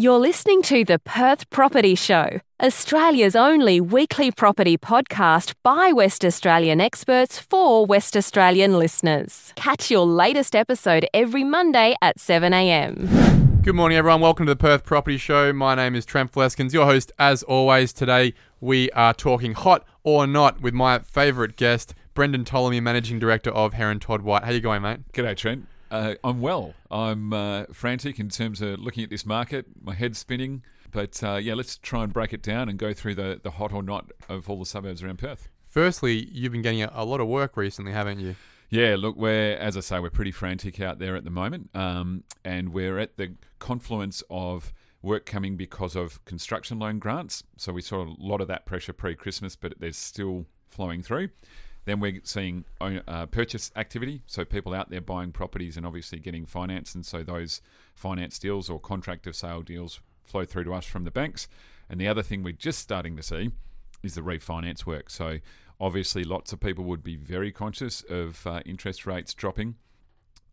You're listening to the Perth Property Show, Australia's only weekly property podcast by West Australian experts for West Australian listeners. Catch your latest episode every Monday at 7am. Good morning, everyone. Welcome to the Perth Property Show. My name is Trent Fleskens, your host, as always. Today, we are talking hot or not with my favourite guest, Brendon Ptolomey, Managing Director of Heron Todd White. How you going, mate? G'day, Trent. Uh, I'm well. I'm uh, frantic in terms of looking at this market. My head's spinning. But uh, yeah, let's try and break it down and go through the, the hot or not of all the suburbs around Perth. Firstly, you've been getting a, a lot of work recently, haven't you? Yeah, look, we're, as I say, we're pretty frantic out there at the moment. Um, and we're at the confluence of work coming because of construction loan grants. So we saw a lot of that pressure pre Christmas, but there's still flowing through. Then we're seeing uh, purchase activity, so people out there buying properties and obviously getting finance, and so those finance deals or contract of sale deals flow through to us from the banks. And the other thing we're just starting to see is the refinance work. So obviously, lots of people would be very conscious of uh, interest rates dropping.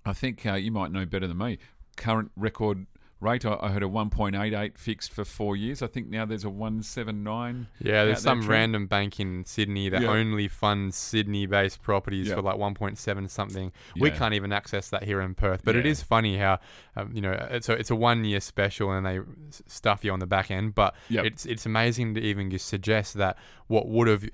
I think uh, you might know better than me. Current record rate. I, I heard a 1.88 fixed for four years. I think now there's a 179. Yeah, there's some random bank in Sydney that only funds Sydney-based properties for like 1.7 something. Yeah. We can't even access that here in Perth. But yeah. it is funny how um, you know it's a it's a one year special and they stuff you on the back end. But yep. it's it's amazing to even suggest that what would have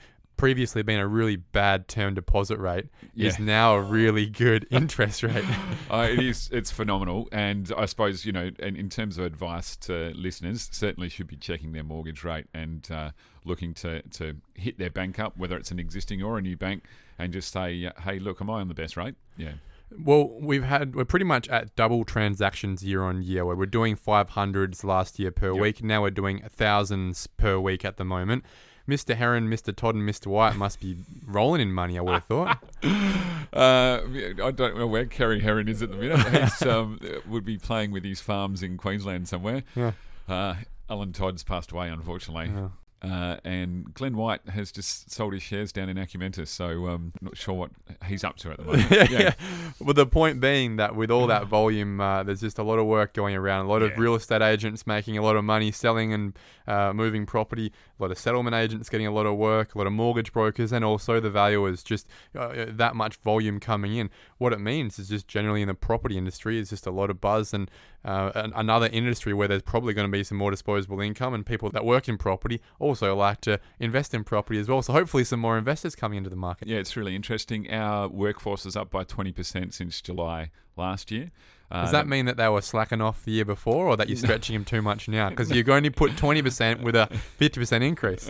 previously been a really bad term deposit rate yeah. is now a really good interest rate. uh, it is. It's phenomenal, and I suppose you know, in, in, terms of advice to listeners, certainly should be checking their mortgage rate and uh, looking to to hit their bank up, whether it's an existing or a new bank, and just say, "Hey, look, am I on the best rate?" Yeah. Well, we've had we're pretty much at double transactions year on year. Where we're doing five hundreds last year per yep. week. Now we're doing thousands per week at the moment. Mr. Heron, Mr. Todd, and Mr. White must be rolling in money. I would have thought. Uh, I don't know where Kerry Heron is at the minute. He um, would be playing with his farms in Queensland somewhere. Yeah. Uh, Alan Todd's passed away, unfortunately. Yeah. Uh, and Glenn White has just sold his shares down in Acumentis, so um, I'm not sure what he's up to at the moment. yeah, yeah. Well, the point being that with all that volume, uh, there's just a lot of work going around. A lot yeah. of real estate agents making a lot of money selling and uh, moving property. A lot of settlement agents getting a lot of work. A lot of mortgage brokers, and also the valuers. Just uh, that much volume coming in. What it means is just generally in the property industry is just a lot of buzz and uh, another industry where there's probably going to be some more disposable income, and people that work in property also like to invest in property as well. So hopefully, some more investors coming into the market. Yeah, it's really interesting. Our workforce is up by 20% since July last year. Uh, Does that mean that they were slacking off the year before, or that you're stretching them too much now? Because you're going to put 20% with a 50% increase.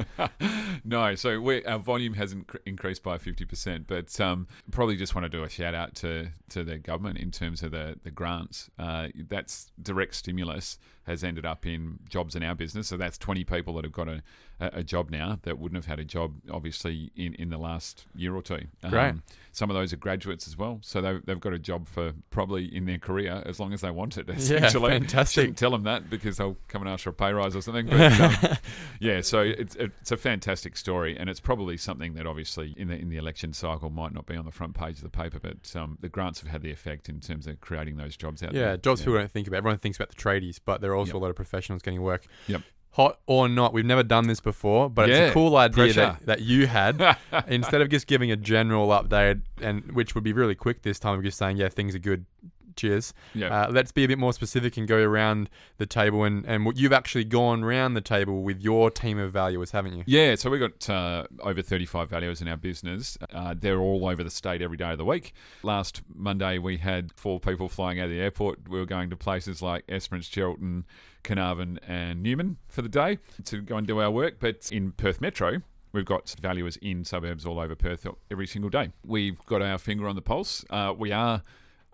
no, so our volume hasn't increased by 50%, but um, probably just want to do a shout out to, to the government in terms of the, the grants. Uh, that's direct stimulus has ended up in jobs in our business. So that's 20 people that have got a, a job now that wouldn't have had a job, obviously, in, in the last year or two. Great. Um, some of those are graduates as well. So they've, they've got a job for probably in their career as long as they want it, essentially. Yeah, fantastic. Shouldn't tell them that because they'll come and ask for a pay rise or something. But, um, yeah, so it's, it's a fantastic story. And it's probably something that obviously in the, in the election cycle might not be on the front page of the paper, but um, the grants have had the effect in terms of creating those jobs out yeah, there. Jobs yeah, jobs people don't think about. Everyone thinks about the tradies, but there are also yep. a lot of professionals getting work. Yep hot or not. We've never done this before, but yeah, it's a cool idea that, that you had. Instead of just giving a general update, and which would be really quick this time, of just saying, yeah, things are good. Cheers. Yeah. Uh, let's be a bit more specific and go around the table. And, and you've actually gone around the table with your team of valuers, haven't you? Yeah. So we've got uh, over 35 valuers in our business. Uh, they're all over the state every day of the week. Last Monday, we had four people flying out of the airport. We were going to places like Esperance, Geraldton, Carnarvon and Newman for the day to go and do our work. But in Perth Metro, We've got valuers in suburbs all over Perth every single day. We've got our finger on the pulse. Uh, we are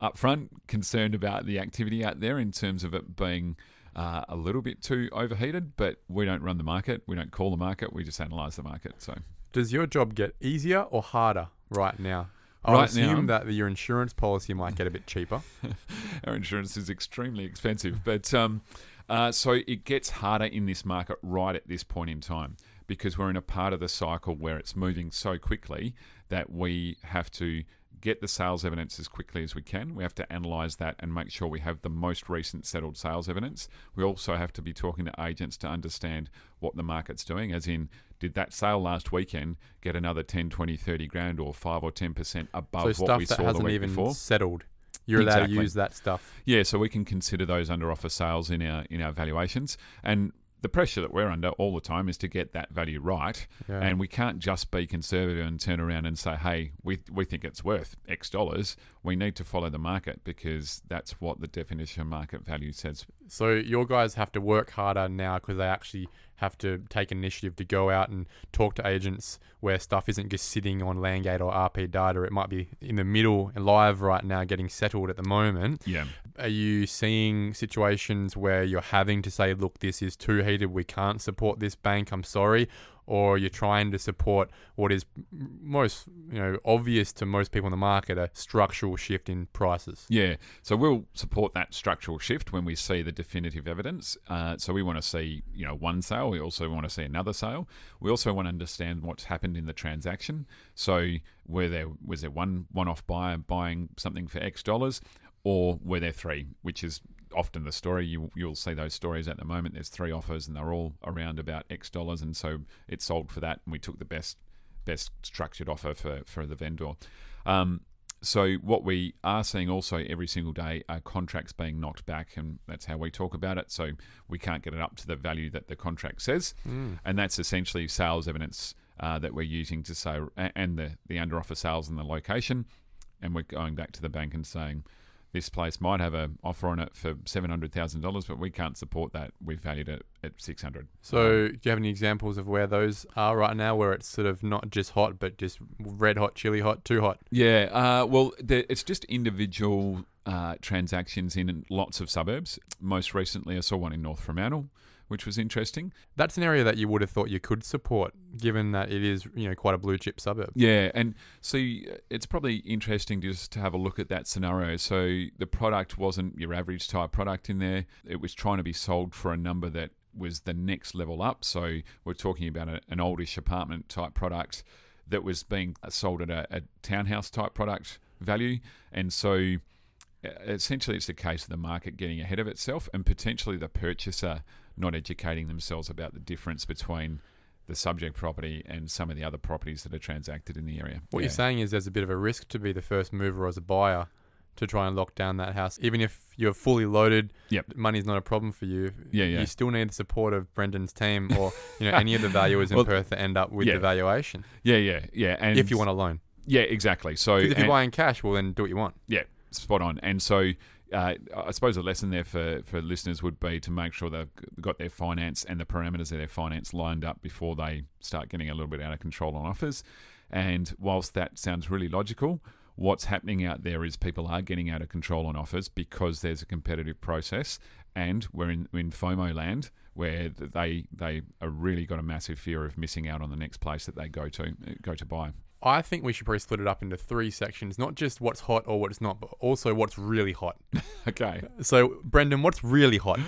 upfront concerned about the activity out there in terms of it being uh, a little bit too overheated, but we don't run the market. We don't call the market. We just analyse the market. So, does your job get easier or harder right now? I right assume now, that your insurance policy might get a bit cheaper. Our insurance is extremely expensive, but um, uh, so it gets harder in this market right at this point in time because we're in a part of the cycle where it's moving so quickly that we have to get the sales evidence as quickly as we can. We have to analyse that and make sure we have the most recent settled sales evidence. We also have to be talking to agents to understand what the market's doing, as in, did that sale last weekend get another 10, 20, 30 grand or 5 or 10% above so what we saw the hasn't week even before? settled. You're allowed Exactly. to use that stuff. Yeah, so we can consider those under offer sales in our in our valuations. And the pressure that we're under all the time is to get that value right. Yeah. And we can't just be conservative and turn around and say, hey, we, we think it's worth X dollars. We need to follow the market because that's what the definition of market value says. So your guys have to work harder now because they actually have to take initiative to go out and talk to agents where stuff isn't just sitting on Landgate or RP data. It might be in the middle and live right now, getting settled at the moment. Yeah. Are you seeing situations where you're having to say, look, this is too heated, we can't support this bank, I'm sorry? Or you're trying to support what is most, you know, obvious to most people in the market, a structural shift in prices. Yeah, so we'll support that structural shift when we see the definitive evidence. Uh, so we want to see, you know, one sale. We also want to see another sale. We also want to understand what's happened in the transaction. So were there was there one one-off buyer buying something for X dollars, or were there three, which is often the story. You you'll see those stories at the moment. There's three offers, and they're all around about X dollars, and so it sold for that, and we took the best best structured offer for for the vendor. Um, so what we are seeing also every single day are contracts being knocked back, and that's how we talk about it. So we can't get it up to the value that the contract says, and that's essentially sales evidence uh, that we're using to say, and the the under offer sales and the location, and we're going back to the bank and saying. This place might have an offer on it for seven hundred thousand dollars, but we can't support that. We've valued it at six hundred. So, do you have any examples of where those are right now, where it's sort of not just hot, but just red hot, chili hot, too hot? Yeah, uh, well, the, it's just individual uh, transactions in lots of suburbs. Most recently, I saw one in North Fremantle, which was interesting. That's an area that you would have thought you could support, given that it is, you know, quite a blue chip suburb. Yeah, and so it's probably interesting just to have a look at that scenario. So the product wasn't your average type product in there. It was trying to be sold for a number that was the next level up. So we're talking about a, an oldish apartment type product that was being sold at a, a townhouse type product value, and so essentially it's the case of the market getting ahead of itself and potentially the purchaser not educating themselves about the difference between the subject property and some of the other properties that are transacted in the area. What Yeah. you're saying is there's a bit of a risk to be the first mover as a buyer to try and lock down that house, even if you're fully loaded. Yep. money's not a problem for you. Yeah, yeah. You still need the support of Brendon's team, or you know, any of the valuers in Well, Perth that end up with yeah. the valuation. Yeah, yeah, yeah. And if you want a loan, yeah, exactly. So if you're buying cash, well, then do what you want. Yeah, spot on. And so, uh, I suppose a lesson there for, for listeners would be to make sure they've got their finance and the parameters of their finance lined up before they start getting a little bit out of control on offers. And whilst that sounds really logical, what's happening out there is people are getting out of control on offers because there's a competitive process, and we're in, in FOMO land where they they are really got a massive fear of missing out on the next place that they go to go to buy. I think we should probably split it up into three sections, not just what's hot or what's not, but also what's really hot. Okay. So, Brendon, what's really hot?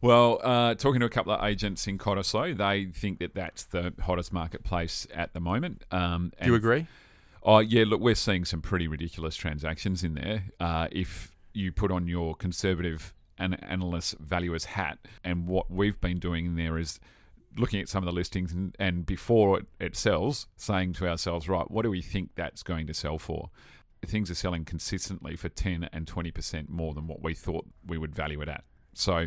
Well, uh, talking to a couple of agents in Cottesloe, they think that that's the hottest marketplace at the moment. Um, Do you agree? Oh, yeah. Look, we're seeing some pretty ridiculous transactions in there. Uh, if you put on your conservative an- analyst valuer's hat, and what we've been doing in there is looking at some of the listings and, and before it, it sells, saying to ourselves, right, what do we think that's going to sell for? Things are selling consistently for 10 and 20% more than what we thought we would value it at. So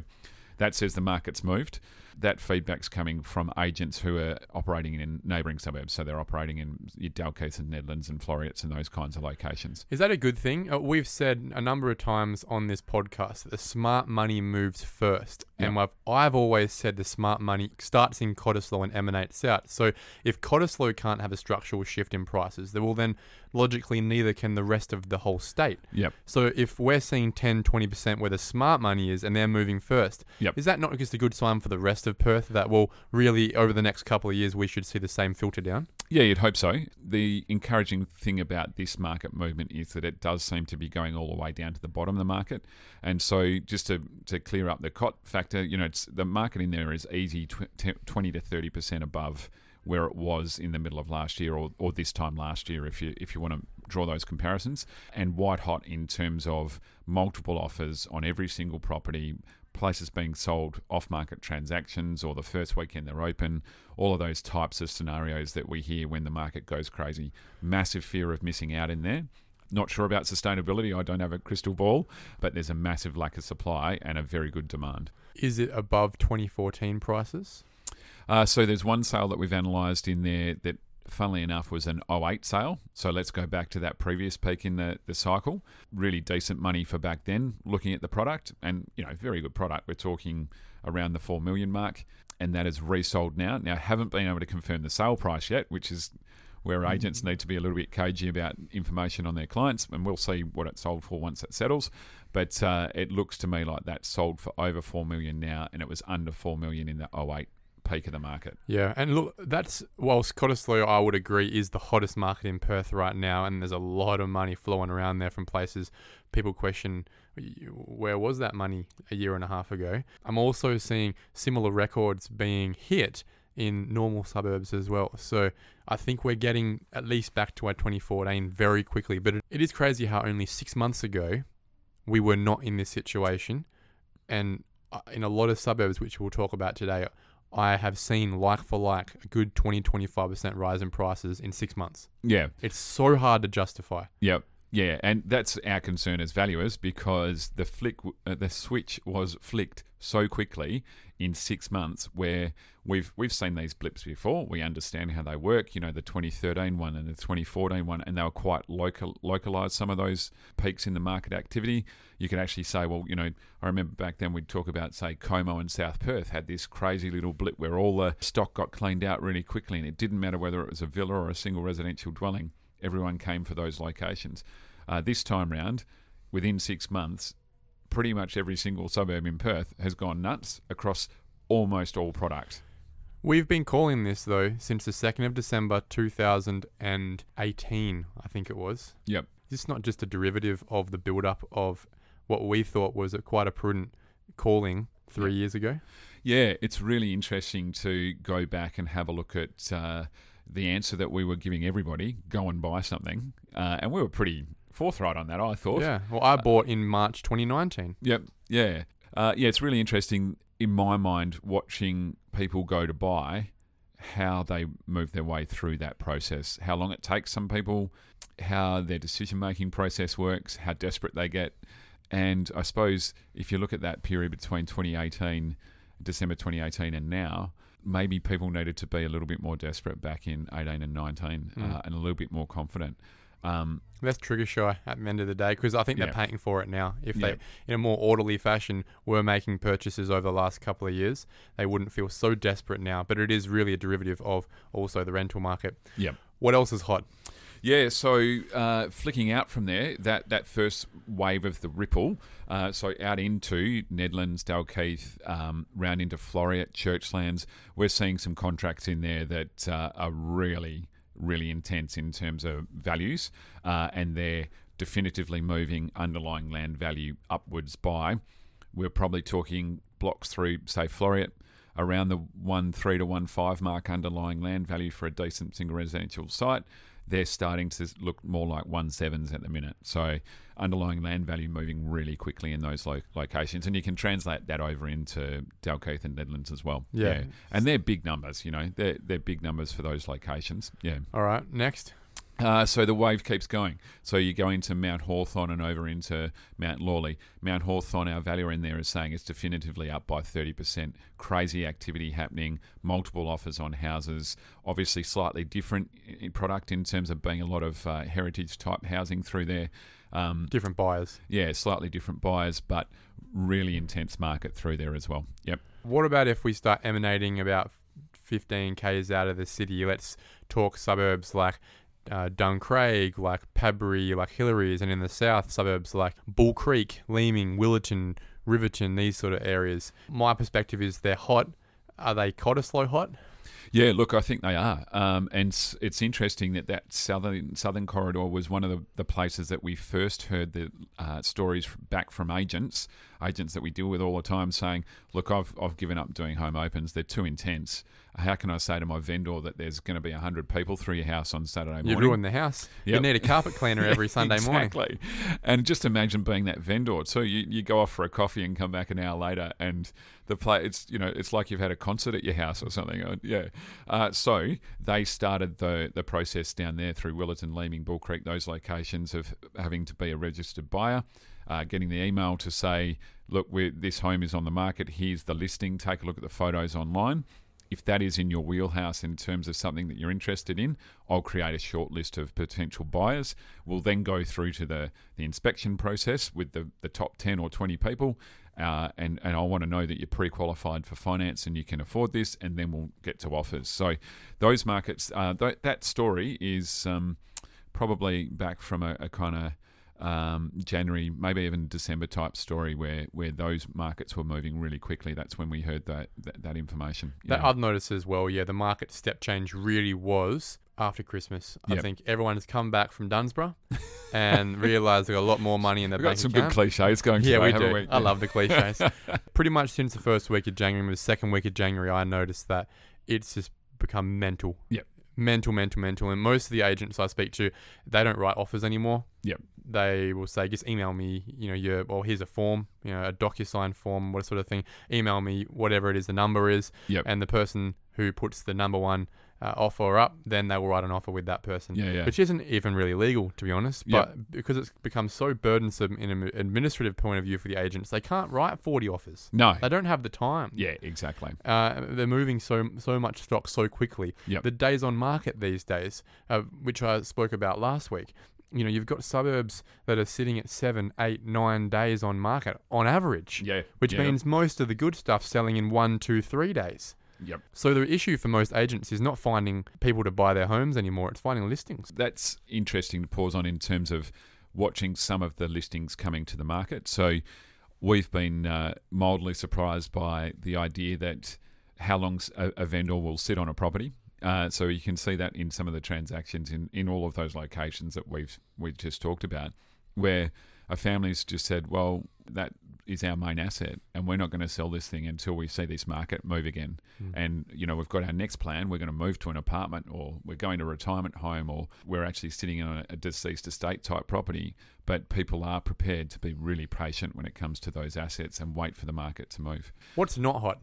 that says the market's moved. That feedback's coming from agents who are operating in neighbouring suburbs. So they're operating in Dalkeith and Nedlands and Floreat and those kinds of locations. Is that a good thing? Uh, we've said a number of times on this podcast that the smart money moves first. And I've, I've always said the smart money starts in Cottesloe and emanates out. So if Cottesloe can't have a structural shift in prices, then well then logically neither can the rest of the whole state. Yep. So if we're seeing 10, 20% where the smart money is and they're moving first, Yep. is that not just a good sign for the rest of Perth that, will really over the next couple of years we should see the same filter down? Yeah, you'd hope so. The encouraging thing about this market movement is that it does seem to be going all the way down to the bottom of the market. And so, just to, to clear up the cot factor, you know, it's, the market in there is easy tw- t- 20 to 30% above where it was in the middle of last year or, or this time last year if you if you want to draw those comparisons. And white hot in terms of multiple offers on every single property, places being sold off market transactions or the first weekend they're open, all of those types of scenarios that we hear when the market goes crazy. Massive fear of missing out in there. Not sure about sustainability. I don't have a crystal ball, but there's a massive lack of supply and a very good demand. Is it above 2014 prices? Uh, so there's one sale that we've analysed in there that, funnily enough, was an 08 sale. So let's go back to that previous peak in the, the cycle. Really decent money for back then, looking at the product, and you know, very good product. We're talking around the four million mark, and that is resold now. Now, haven't been able to confirm the sale price yet, which is where agents need to be a little bit cagey about information on their clients, and we'll see what it sold for once it settles. But uh, it looks to me like that sold for over four million now, and it was under four million in the 08 peak of the market. Yeah, and look, that's whilst Cottesloe, I would agree, is the hottest market in Perth right now, and there's a lot of money flowing around there from places. People question where was that money a year and a half ago. I'm also seeing similar records being hit in normal suburbs as well. So I think we're getting at least back to our 2014 very quickly. But it is crazy how only six months ago we were not in this situation, and uh, in a lot of suburbs, which we'll talk about today, I have seen like for like a good 20 25% rise in prices in six months. Yeah. It's so hard to justify. Yep. Yeah, and that's our concern as valuers because the flick, uh, the switch was flicked so quickly in six months. Where we've we've seen these blips before, we understand how they work. You know, the 2013 one and the 2014 one, and they were quite local localized. Some of those peaks in the market activity, you could actually say, well, you know, I remember back then we'd talk about say Como and South Perth had this crazy little blip where all the stock got cleaned out really quickly, and it didn't matter whether it was a villa or a single residential dwelling everyone came for those locations. Uh, this time round, within six months, pretty much every single suburb in Perth has gone nuts across almost all products. We've been calling this though since the 2nd of December 2018, I think it was. Yep. It's not just a derivative of the build up of what we thought was a quite a prudent calling three years ago. Yeah, it's really interesting to go back and have a look at uh, the answer that we were giving everybody go and buy something. Uh, and we were pretty forthright on that, I thought. Yeah. Well, I bought in March 2019. Yep. Yeah. Uh, yeah, it's really interesting in my mind watching people go to buy how they move their way through that process, how long it takes some people, how their decision making process works, how desperate they get. And I suppose if you look at that period between 2018, December 2018, and now, maybe people needed to be a little bit more desperate back in 18 and 19 Mm. uh, and a little bit more confident. Um, That's trigger shy at the end of the day because I think they're paying for it now. If Yeah. they, in a more orderly fashion, were making purchases over the last couple of years, they wouldn't feel so desperate now. But it is really a derivative of also the rental market. Yep. What else is hot? Yeah, so uh, flicking out from there, that, that first wave of the ripple, uh, so out into Nedlands, Dalkeith, um, round into Floreat, Churchlands, we're seeing some contracts in there that uh, are really, really intense in terms of values, uh, and they're definitively moving underlying land value upwards by. We're probably talking blocks through, say, Floreat, around the one three to one five mark underlying land value for a decent single residential site they're starting to look more like one sevens at the minute. So underlying land value moving really quickly in those lo- locations, and you can translate that over into Dalkeith and Nedlands as well. Yeah. and they're big numbers. You know, they're they're big numbers for those locations. Yeah. All right, next. Uh, so the wave keeps going. So you go into Mount Hawthorn and over into Mount Lawley. Mount Hawthorn, our valuer in there is saying it's definitively up by 30%. Crazy activity happening, multiple offers on houses. Obviously, slightly different product in terms of being a lot of uh, heritage type housing through there. Um, Different buyers. yeah, slightly different buyers, but really intense market through there as well. Yep. What about if we start emanating about 15 k's out of the city? Let's talk suburbs like uh, Duncraig, like Padbury, like Hillarys, and in the south, suburbs like Bull Creek, Leeming, Willetton, Riverton, these sort of areas. My perspective is they're hot. Are they Cottesloe hot? Yeah, look, I think they are, um, and it's, it's interesting that that southern southern corridor was one of the, the places that we first heard the uh, stories back from agents, agents that we deal with all the time, saying, "Look, I've I've given up doing home opens; they're too intense. How can I say to my vendor that there's going to be hundred people through your house on Saturday morning? You ruin the house. You need a carpet cleaner every Sunday morning. exactly. And just imagine being that vendor. So you, you go off for a coffee and come back an hour later, and the play it's you know it's like you've had a concert at your house or something. Uh, yeah. Uh, so they started the the process down there through Willetton, Leeming, Bull Creek, those locations of having to be a registered buyer. Uh, getting the email to say, look, this home is on the market. Here's the listing. Take a look at the photos online if that is in your wheelhouse in terms of something that you're interested in, I'll create a short list of potential buyers. We'll then go through to the, the inspection process with the, the top 10 or 20 people. Uh, and, and I want to know that you're pre qualified for finance and you can afford this, and then we'll get to offers. So, those markets, uh, th- that story is um, probably back from a, a kind of um, January, maybe even December type story where, where those markets were moving really quickly. That's when we heard that that, that information. That Yeah. I've noticed as well. Yeah, the market step change really was after Christmas. I Yep. think everyone has come back from Dunsborough and realised they got a lot more money in their We've got some account. good cliches going yeah, today, we do. we? I love the cliches. Pretty much since the first week of January, the second week of January, I noticed that it's just become mental. Yep. Mental, mental, mental. And most of the agents I speak to, they don't write offers anymore. Yep. They will say, just email me, you know, your, well, here's a form, you know, a DocuSign form, what sort of thing. Email me whatever it is the number is. Yep. And the person who puts the number one uh, offer up, then they will write an offer with that person Yeah, yeah. which isn't even really legal to be honest. Yeah. But because it's become so burdensome in an administrative point of view for the agents, they can't write forty offers. no. They don't have the time. Yeah, exactly. Uh, they're moving so so much stock so quickly. Yep. The days on market these days, uh, which I spoke about last week. You know, you've got suburbs that are sitting at seven, eight, nine days on market on average, Yeah. which yeah. means most of the good stuff selling in one, two, three days. Yep. So the issue for most agents is not finding people to buy their homes anymore; it's finding listings. That's interesting to pause on in terms of watching some of the listings coming to the market. So we've been uh, mildly surprised by the idea that how long a vendor will sit on a property. Uh, so you can see that in some of the transactions in, in all of those locations that we've we've just talked about, where a family's just said, "Well, that is our main asset, and we're not going to sell this thing until we see this market move again." Hmm. And you know, we've got our next plan. We're going to move to an apartment, or we're going to a retirement home, or we're actually sitting in a, a deceased estate type property. But people are prepared to be really patient when it comes to those assets and wait for the market to move. What's not hot?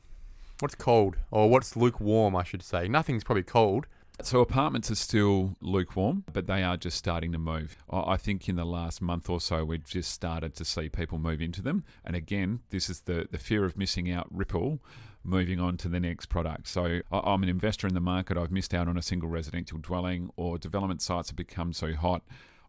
What's cold? Or what's lukewarm, I should say. Nothing's probably cold. So apartments are still lukewarm, but they are just starting to move. I think in the last month or so, we've just started to see people move into them. And again, this is the, the fear of missing out ripple, moving on to the next product. So I'm an investor in the market. I've missed out on a single residential dwelling, or development sites have become so hot.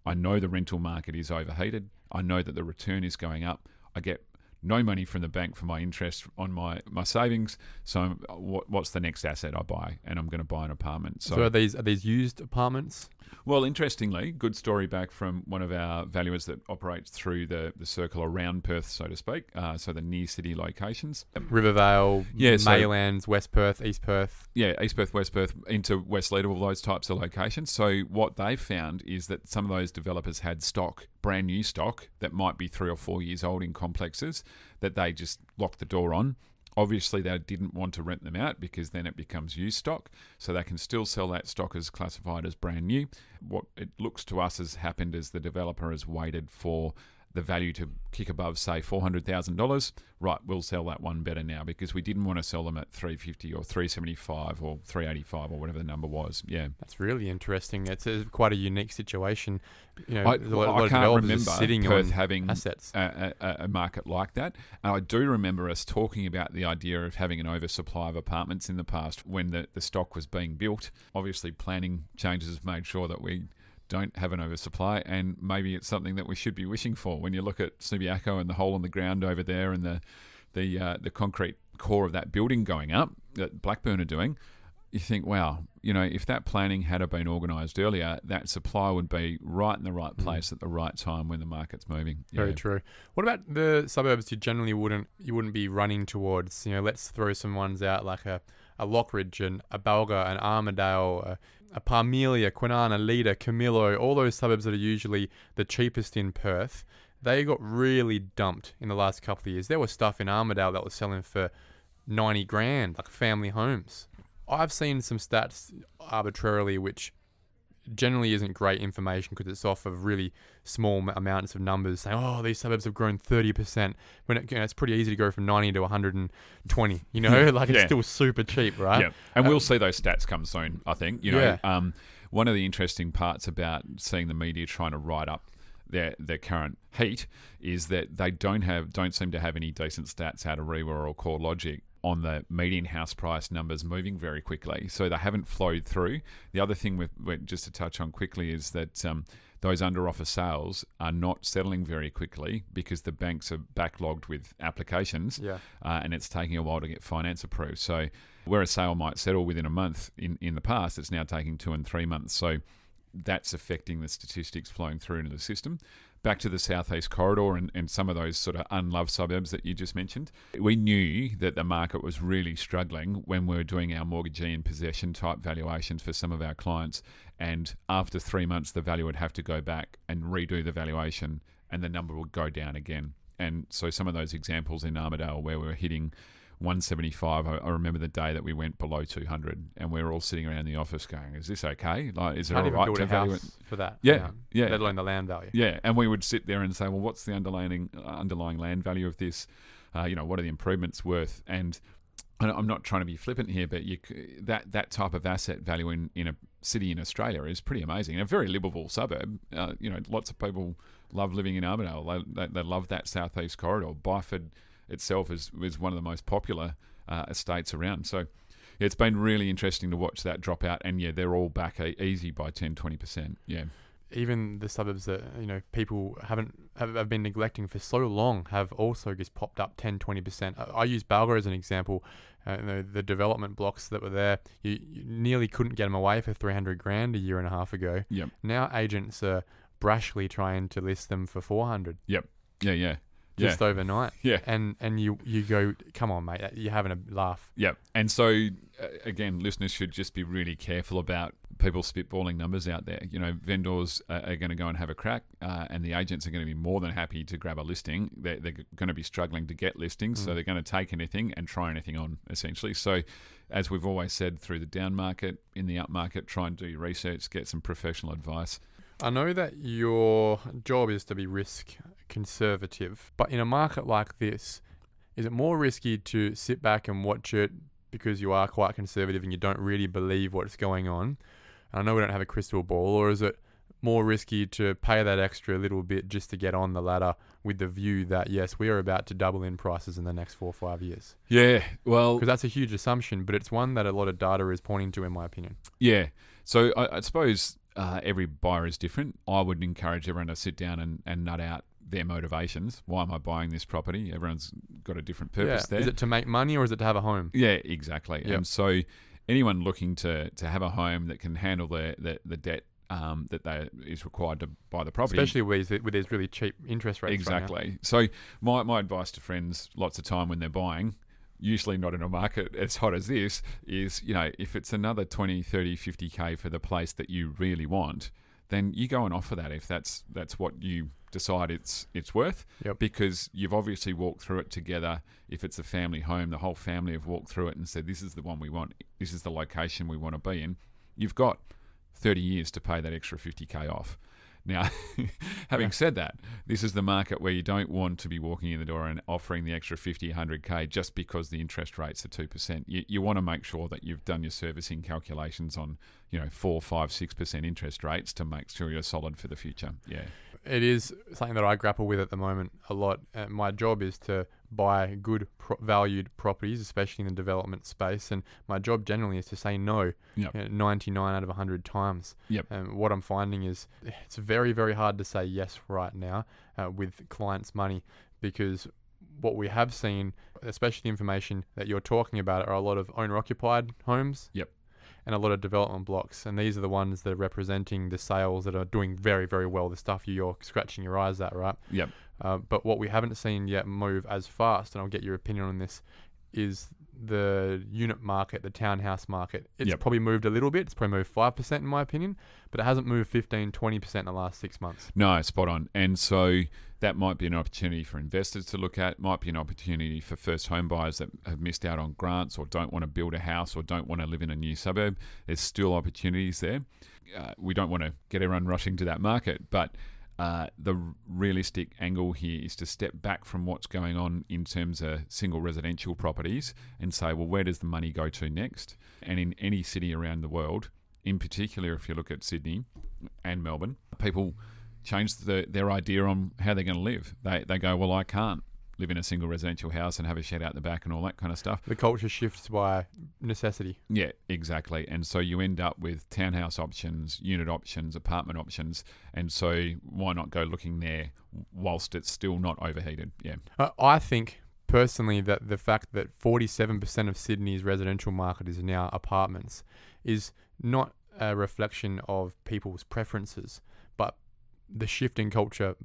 I know the rental market is overheated. I know that the return is going up. I get no money from the bank for my interest on my, my savings. So uh, what, what's the next asset I buy? And I'm going to buy an apartment. So, are these are these used apartments? Well, interestingly, good story back from one of our valuers that operates through the, the circle around Perth, so to speak, uh, so the near city locations. Rivervale, Yeah, so- Maylands, West Perth, East Perth. Yeah, East Perth, West Perth, into West Leederville, those types of locations. So what they've found is that some of those developers had stock, brand new stock, that might be three or four years old in complexes, that they just locked the door on. Obviously, they didn't want to rent them out because then it becomes used stock. So they can still sell that stock as classified as brand new. What it looks to us has happened is the developer has waited for the value to kick above, say, four hundred thousand dollars. Right, we'll sell that one better now because we didn't want to sell them at three fifty or three seventy five or three eighty five or whatever the number was. Yeah, That's really interesting. It's a, quite a unique situation. You know, I, lot, I can't remember sitting Perth on having assets. a, a, a market like that. And I do remember us talking about the idea of having an oversupply of apartments in the past when the, the stock was being built. Obviously, planning changes have made sure that we don't have an oversupply, and maybe it's something that we should be wishing for. When you look at Subiaco and the hole in the ground over there, and the the uh, the concrete core of that building going up that Blackburne are doing, you think, wow, you know, if that planning had been organised earlier, that supply would be right in the right place at the right time when the market's moving. Yeah. Very true. What about the suburbs you generally wouldn't you wouldn't be running towards? You know, let's throw some ones out like a, a Lockridge and a Balga, an Armadale, a, a Parmelia, Kwinana, Leda, Camillo, all those suburbs that are usually the cheapest in Perth. They got really dumped in the last couple of years. There was stuff in Armadale that was selling for ninety grand, like family homes. I've seen some stats arbitrarily, which generally isn't great information because it's off of really small amounts of numbers saying, oh, these suburbs have grown 30%. When it, you know, it's pretty easy to go from 90 to 120, you know, like it's Yeah. still super cheap, right? Yeah, and we'll see those stats come soon. I think you know. Yeah. Um, one of the interesting parts about seeing the media trying to write up their their current heat is that they don't have don't seem to have any decent stats out of REIWA or CoreLogic on the median house price numbers moving very quickly. So they haven't flowed through. The other thing with, with just to touch on quickly is that um, those under offer sales are not settling very quickly because the banks are backlogged with applications Yeah. uh, and it's taking a while to get finance approved. So where a sale might settle within a month in, in the past, it's now taking two and three months. So that's affecting the statistics flowing through into the system. Back to the southeast corridor and, and some of those sort of unloved suburbs that you just mentioned. We knew that the market was really struggling when we were doing our mortgagee in possession type valuations for some of our clients. And after three months, the value would have to go back and redo the valuation, and the number would go down again. And so some of those examples in Armadale where we were hitting 175. I, I remember the day that we went below 200, and we were all sitting around the office going, "Is this okay? Like, is it all even right to value it?" for that. Yeah, amount, yeah. Let alone the land value. Yeah, and we would sit there and say, "Well, what's the underlying underlying land value of this? Uh, you know, what are the improvements worth?" And I'm not trying to be flippant here, but you, that that type of asset value in, in a city in Australia is pretty amazing. A very livable suburb. Uh, you know, lots of people love living in Armadale. They, they, they love that southeast corridor. Byford itself is is one of the most popular uh, estates around. So. It's been really interesting to watch that drop out, and yeah, they're all back e- easy by 10, 20%. Yeah. Even the suburbs that you know people haven't have, have been neglecting for so long have also just popped up 10 20%. I, I use Balga as an example. Uh, you know, the development blocks that were there, you, you nearly couldn't get them away for 300 grand a year and a half ago. Yep. Now agents are brashly trying to list them for 400 Yep. yeah. Yeah. Just overnight. Yeah. And and you you go, come on, mate, you're having a laugh. Yeah, and so uh, again, listeners should just be really careful about people spitballing numbers out there. You know, vendors are, going to go and have a crack, uh, and the agents are going to be more than happy to grab a listing. They're, they're going to be struggling to get listings, so they're going to take anything and try anything on, essentially. So, as we've always said, through the down market, in the up market, try and do your research, get some professional advice. I know that your job is to be risk conservative, but in a market like this, is it more risky to sit back and watch it because you are quite conservative and you don't really believe what's going on? I know we don't have a crystal ball, or is it more risky to pay that extra little bit just to get on the ladder with the view that yes, we are about to double in prices in the next four or five years? Yeah, well, Because that's a huge assumption, but it's one that a lot of data is pointing to, in my opinion. Yeah. So I, I suppose uh, every buyer is different. I would encourage everyone to sit down and, and nut out their motivations. Why am I buying this property? Everyone's got a different purpose yeah. there. Is it to make money or is it to have a home? yeah, exactly. Yep. And so anyone looking to, to have a home that can handle the, the, the debt um, that they, is required to buy the property. Especially with these, with these really cheap interest rates. right. Exactly. So my, my advice to friends lots of time when they're buying, usually not in a market as hot as this, is, you know, if it's another 20, 30, 50k for the place that you really want, then you go and offer that if that's that's what you decide it's it's worth Yep. because you've obviously walked through it together. If it's a family home the whole family have walked through it and said this is the one we want. This is the location we want to be in. You've got 30 years to pay that extra 50k off. Now, having said that, this is the market where you don't want to be walking in the door and offering the extra 50, 100k just because the interest rates are 2%. You, you want to make sure that you've done your servicing calculations on, you know, 4, 5, 6% interest rates to make sure you're solid for the future. Yeah. It is something that I grapple with at the moment a lot. Uh, my job is to buy good pro- valued properties, especially in the development space, and my job generally is to say no Yep. you know, 99 out of 100 times. Yep. And what I'm finding is it's very, very hard to say yes right now uh, with clients' money because what we have seen, especially the information that you're talking about, are a lot of owner occupied homes. Yep. And a lot of development blocks. And these are the ones that are representing the sales that are doing very, very well. The stuff you're scratching your eyes at, right? Yep. Uh, but what we haven't seen yet move as fast, and I'll get your opinion on this, is the unit market, the townhouse market. It's Yep. probably moved a little bit. It's probably moved 5% in my opinion, but it hasn't moved 15, 20% in the last six months. No, spot on. And so that might be an opportunity for investors to look at, might be an opportunity for first home buyers that have missed out on grants or don't want to build a house or don't want to live in a new suburb. There's still opportunities there. Uh, we don't want to get everyone rushing to that market, but uh, the realistic angle here is to step back from what's going on in terms of single residential properties and say, well, where does the money go to next? And in any city around the world, in particular, if you look at Sydney and Melbourne, people change the, their idea on how they're going to live. They, they go, well, I can't live in a single residential house and have a shed out the back and all that kind of stuff. The culture shifts by necessity. Yeah, exactly. And so you end up with townhouse options, unit options, apartment options. And so why not go looking there whilst it's still not overheated? Yeah. Uh, I think personally that the fact that 47% of Sydney's residential market is now apartments is not a reflection of people's preferences, but the shift in culture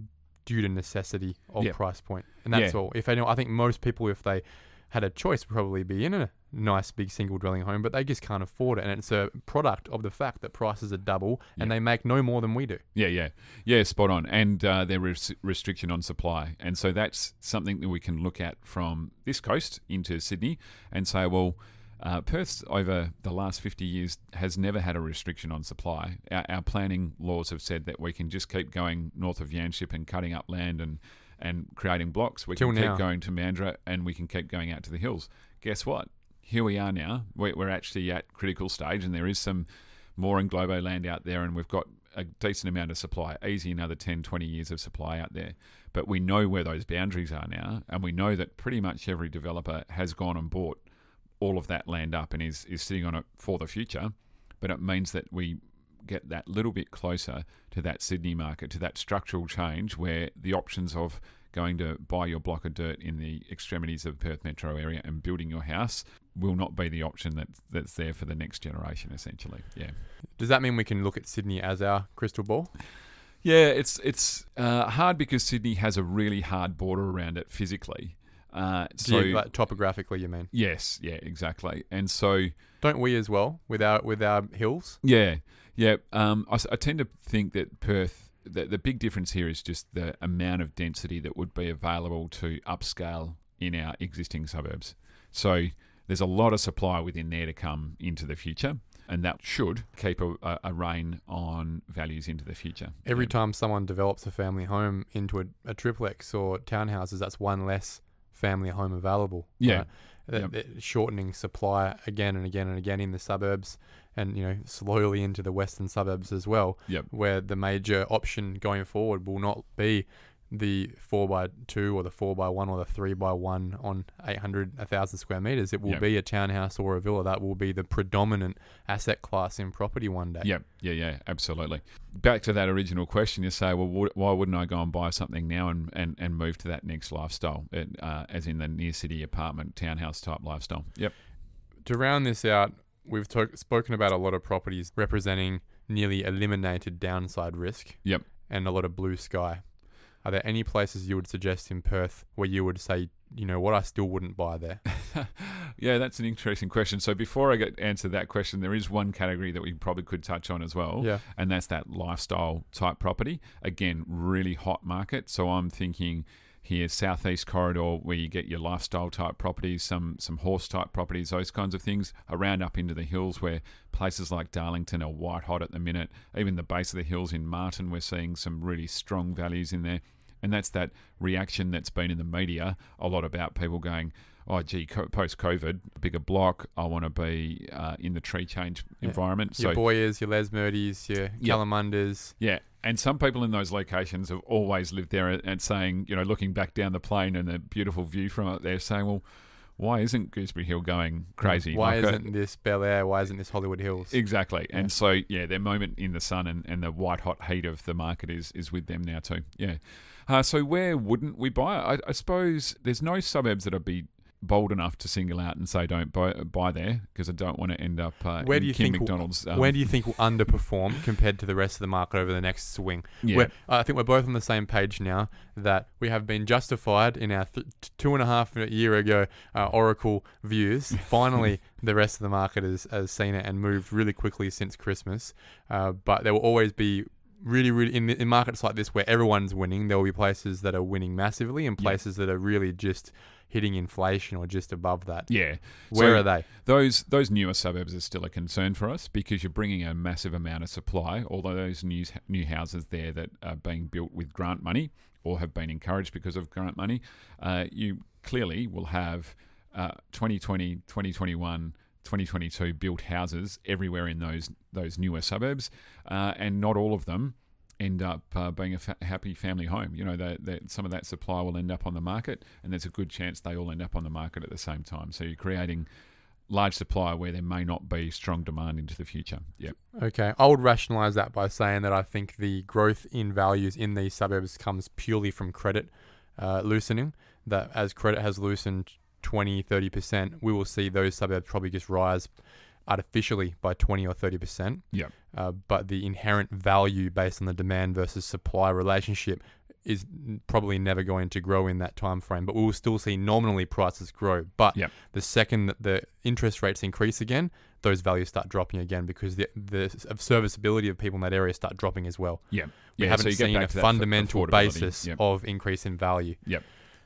due to necessity of Yeah. price. And that's Yeah. all. If anyone, I think most people, if they had a choice, would probably be in a nice big single dwelling home, but they just can't afford it. And it's a product of the fact that prices are double and Yeah. they make no more than we do. Yeah, yeah, yeah, spot on. And uh, there is restriction on supply, and so that's something that we can look at from this coast into Sydney and say, well, uh, Perth over the last fifty years has never had a restriction on supply. Our, our planning laws have said that we can just keep going north of Yanchep and cutting up land and and creating blocks. We Till can now. keep going to Mandurah and we can keep going out to the hills. Guess what? Here we are now. We're, we're actually at critical stage, and there is some more in Globo land out there, and we've got a decent amount of supply, easy another 10, 20 years of supply out there. But we know where those boundaries are now, and we know that pretty much every developer has gone and bought all of that land up and is, is sitting on it for the future. But it means that we get that little bit closer to that Sydney market, to that structural change where the options of going to buy your block of dirt in the extremities of Perth metro area and building your house will not be the option that that's there for the next generation essentially. Yeah. Does that mean we can look at Sydney as our crystal ball? Yeah, it's it's uh, hard because Sydney has a really hard border around it physically. Uh, so like, topographically, you mean? yes, yeah, exactly. And so Don't we as well with our with our hills? yeah, yeah. Um, I, I tend to think that Perth. The, the big difference here is just the amount of density that would be available to upscale in our existing suburbs. So there's a lot of supply within there to come into the future, and that should keep a, a, a rein on values into the future. Every Yeah. time someone develops a family home into a, a triplex or townhouses, that's one less family home available. Yeah. right? Yep. shortening supply again and again and again in the suburbs, and you know slowly into the western suburbs as well. Yep. Where the major option going forward will not be the four by two or the four by one or the three by one on 800, 1,000 square meters. It will Yep. be a townhouse or a villa. That will be the predominant asset class in property one day. Yeah, yeah, yeah, absolutely. Back to that original question, you say, well, why wouldn't I go and buy something now and, and, and move to that next lifestyle, it, uh, as in the near city apartment, townhouse type lifestyle? Yep. To round this out, we've to- spoken about a lot of properties representing nearly eliminated downside risk. Yep. And a lot of blue sky. Are there any places you would suggest in Perth where you would say, you know what, I still wouldn't buy there? yeah, that's an interesting question. So before I get answer that question, there is one category that we probably could touch on as well. Yeah. and that's that lifestyle type property. Again, really hot market. So I'm thinking here southeast corridor where you get your lifestyle type properties, some some horse type properties, those kinds of things. Around up into the hills where places like Darlington are white hot at the minute. Even the base of the hills in Martin, we're seeing some really strong values in there. And that's that reaction that's been in the media a lot about people going, oh, gee, co- post COVID, bigger block, I want to be uh, in the tree change Yeah. environment. Your so Boyas, your Lesmurdies, your Yep. Kalamundas. yeah, and some people in those locations have always lived there and- saying, you know, looking back down the plain and the beautiful view from it there, saying, well, why isn't Gooseberry Hill going crazy? Why Like, uh, isn't this Bel Air? Why isn't this Hollywood Hills? Exactly. Yeah. And so, yeah, their moment in the sun and, and the white hot heat of the market is, is with them now, too. Yeah. Uh, so, where wouldn't we buy it? I, I suppose there's no suburbs that I'd be bold enough to single out and say don't buy, buy there because I don't want to end up uh, Where in do you Kim think we'll- McDonald's. um, Where do you think will underperform compared to the rest of the market over the next swing? Yeah. We're- I think we're both on the same page now that we have been justified in our th- two and a half year ago uh, Oracle views. Finally, the rest of the market has, has seen it and moved really quickly since Christmas. Uh, but there will always be really, really in, in markets like this where everyone's winning, there will be places that are winning massively and places that are really just hitting inflation or just above that. yeah. Where So are they? Those those newer suburbs are still a concern for us because you're bringing a massive amount of supply. Although those new new houses there that are being built with grant money or have been encouraged because of grant money, uh, you clearly will have uh, 2020, 2021. 2022 built houses everywhere in those those newer suburbs, uh, and not all of them end up uh, being a fa- happy family home. You know, that that some of that supply will end up on the market, and there's a good chance they all end up on the market at the same time. So you're creating large supply where there may not be strong demand into the future. Yeah, Okay, I would rationalize that by saying that I think the growth in values in these suburbs comes purely from credit uh, loosening. That as credit has loosened 20, 30%, we will see those suburbs probably just rise artificially by 20 or 30%. Yeah. Uh, but the inherent value based on the demand versus supply relationship is probably never going to grow in that time frame. But we will still see nominally prices grow. But Yep. the second that the interest rates increase again, those values start dropping again because the the serviceability of people in that area start dropping as well. yeah, We yeah. haven't so seen a fundamental basis Yep. of increase in value. Yep.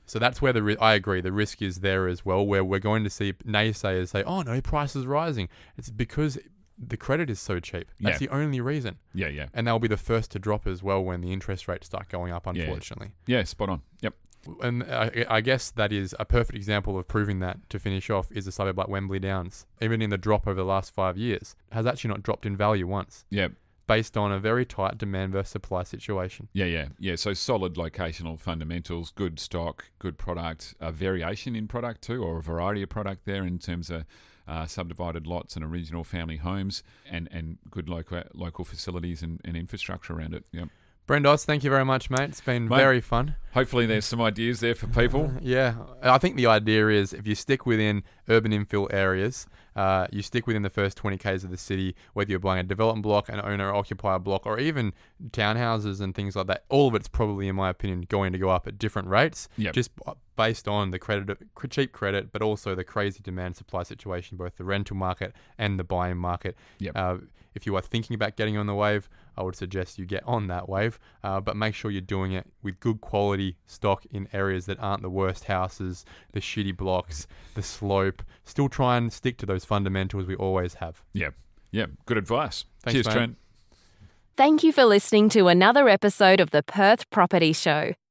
So that's where the ri- I agree the risk is there as well, where we're going to see naysayers say, "Oh no, price is rising." It's because the credit is so cheap. That's Yeah. the only reason, Yeah, yeah, and they'll be the first to drop as well when the interest rates start going up. Yeah. Unfortunately, yeah. Spot on. Yep. and I, I guess that is a perfect example of proving that. To finish off, is a suburb like Wembley Downs. Even in the drop over the last five years, has actually not dropped in value once, Yeah, based on a very tight demand versus supply situation. Yeah, yeah, yeah. So solid locational fundamentals, good stock, good product, a variation in product too, or a variety of product there in terms of uh, subdivided lots and original family homes, and, and good local local facilities and, and infrastructure around it. Yep. Brendos, thank you very much, mate. It's been Mate. very fun. Hopefully, there's some ideas there for people. Yeah, I think the idea is if you stick within urban infill areas, uh, you stick within the first 20 k's of the city, whether you're buying a development block, an owner occupier block, or even townhouses and things like that. All of it's probably, in my opinion, going to go up at different rates, Yep. just based on the credit, cheap credit, but also the crazy demand supply situation, both the rental market and the buying market. Yep. Uh, if you are thinking about getting on the wave, I would suggest you get on that wave, uh, but make sure you're doing it with good quality stock in areas that aren't the worst houses, the shitty blocks, the slope. Still try and stick to those fundamentals we always have. Yeah, yeah. Good advice. Thanks, Cheers, mate. Trent. Thank you for listening to another episode of the Perth Property Show.